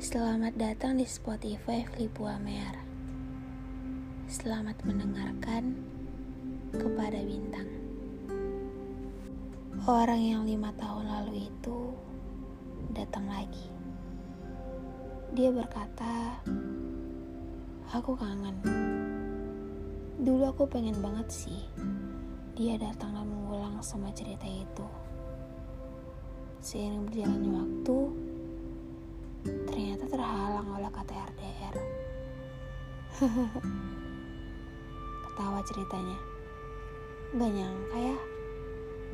Selamat datang di Spotify Flipu Amer. Selamat mendengarkan kepada bintang. Orang yang lima tahun lalu itu datang lagi. Dia berkata, aku kangen. Dulu aku pengen banget sih dia datang dan mengulang semua cerita itu. Seiring berjalannya waktu, terhalang oleh kata RDR. Ketawa ceritanya. Gak nyangka ya,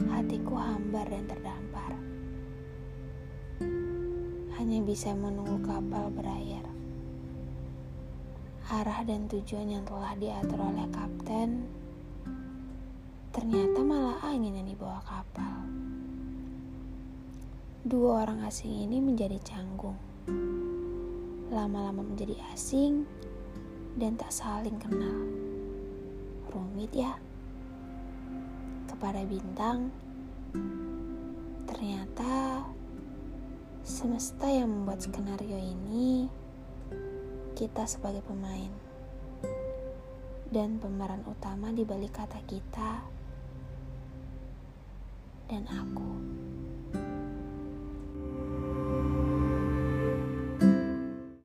hatiku hambar dan terdampar. Hanya bisa menunggu kapal berlayar. Arah dan tujuan yang telah diatur oleh kapten ternyata malah angin yang dibawa kapal. Dua orang asing ini menjadi canggung. Lama-lama menjadi asing dan tak saling kenal. Rumit ya. Kepada bintang, ternyata semesta yang membuat skenario ini kita sebagai pemain dan pemeran utama di balik kata kita dan aku.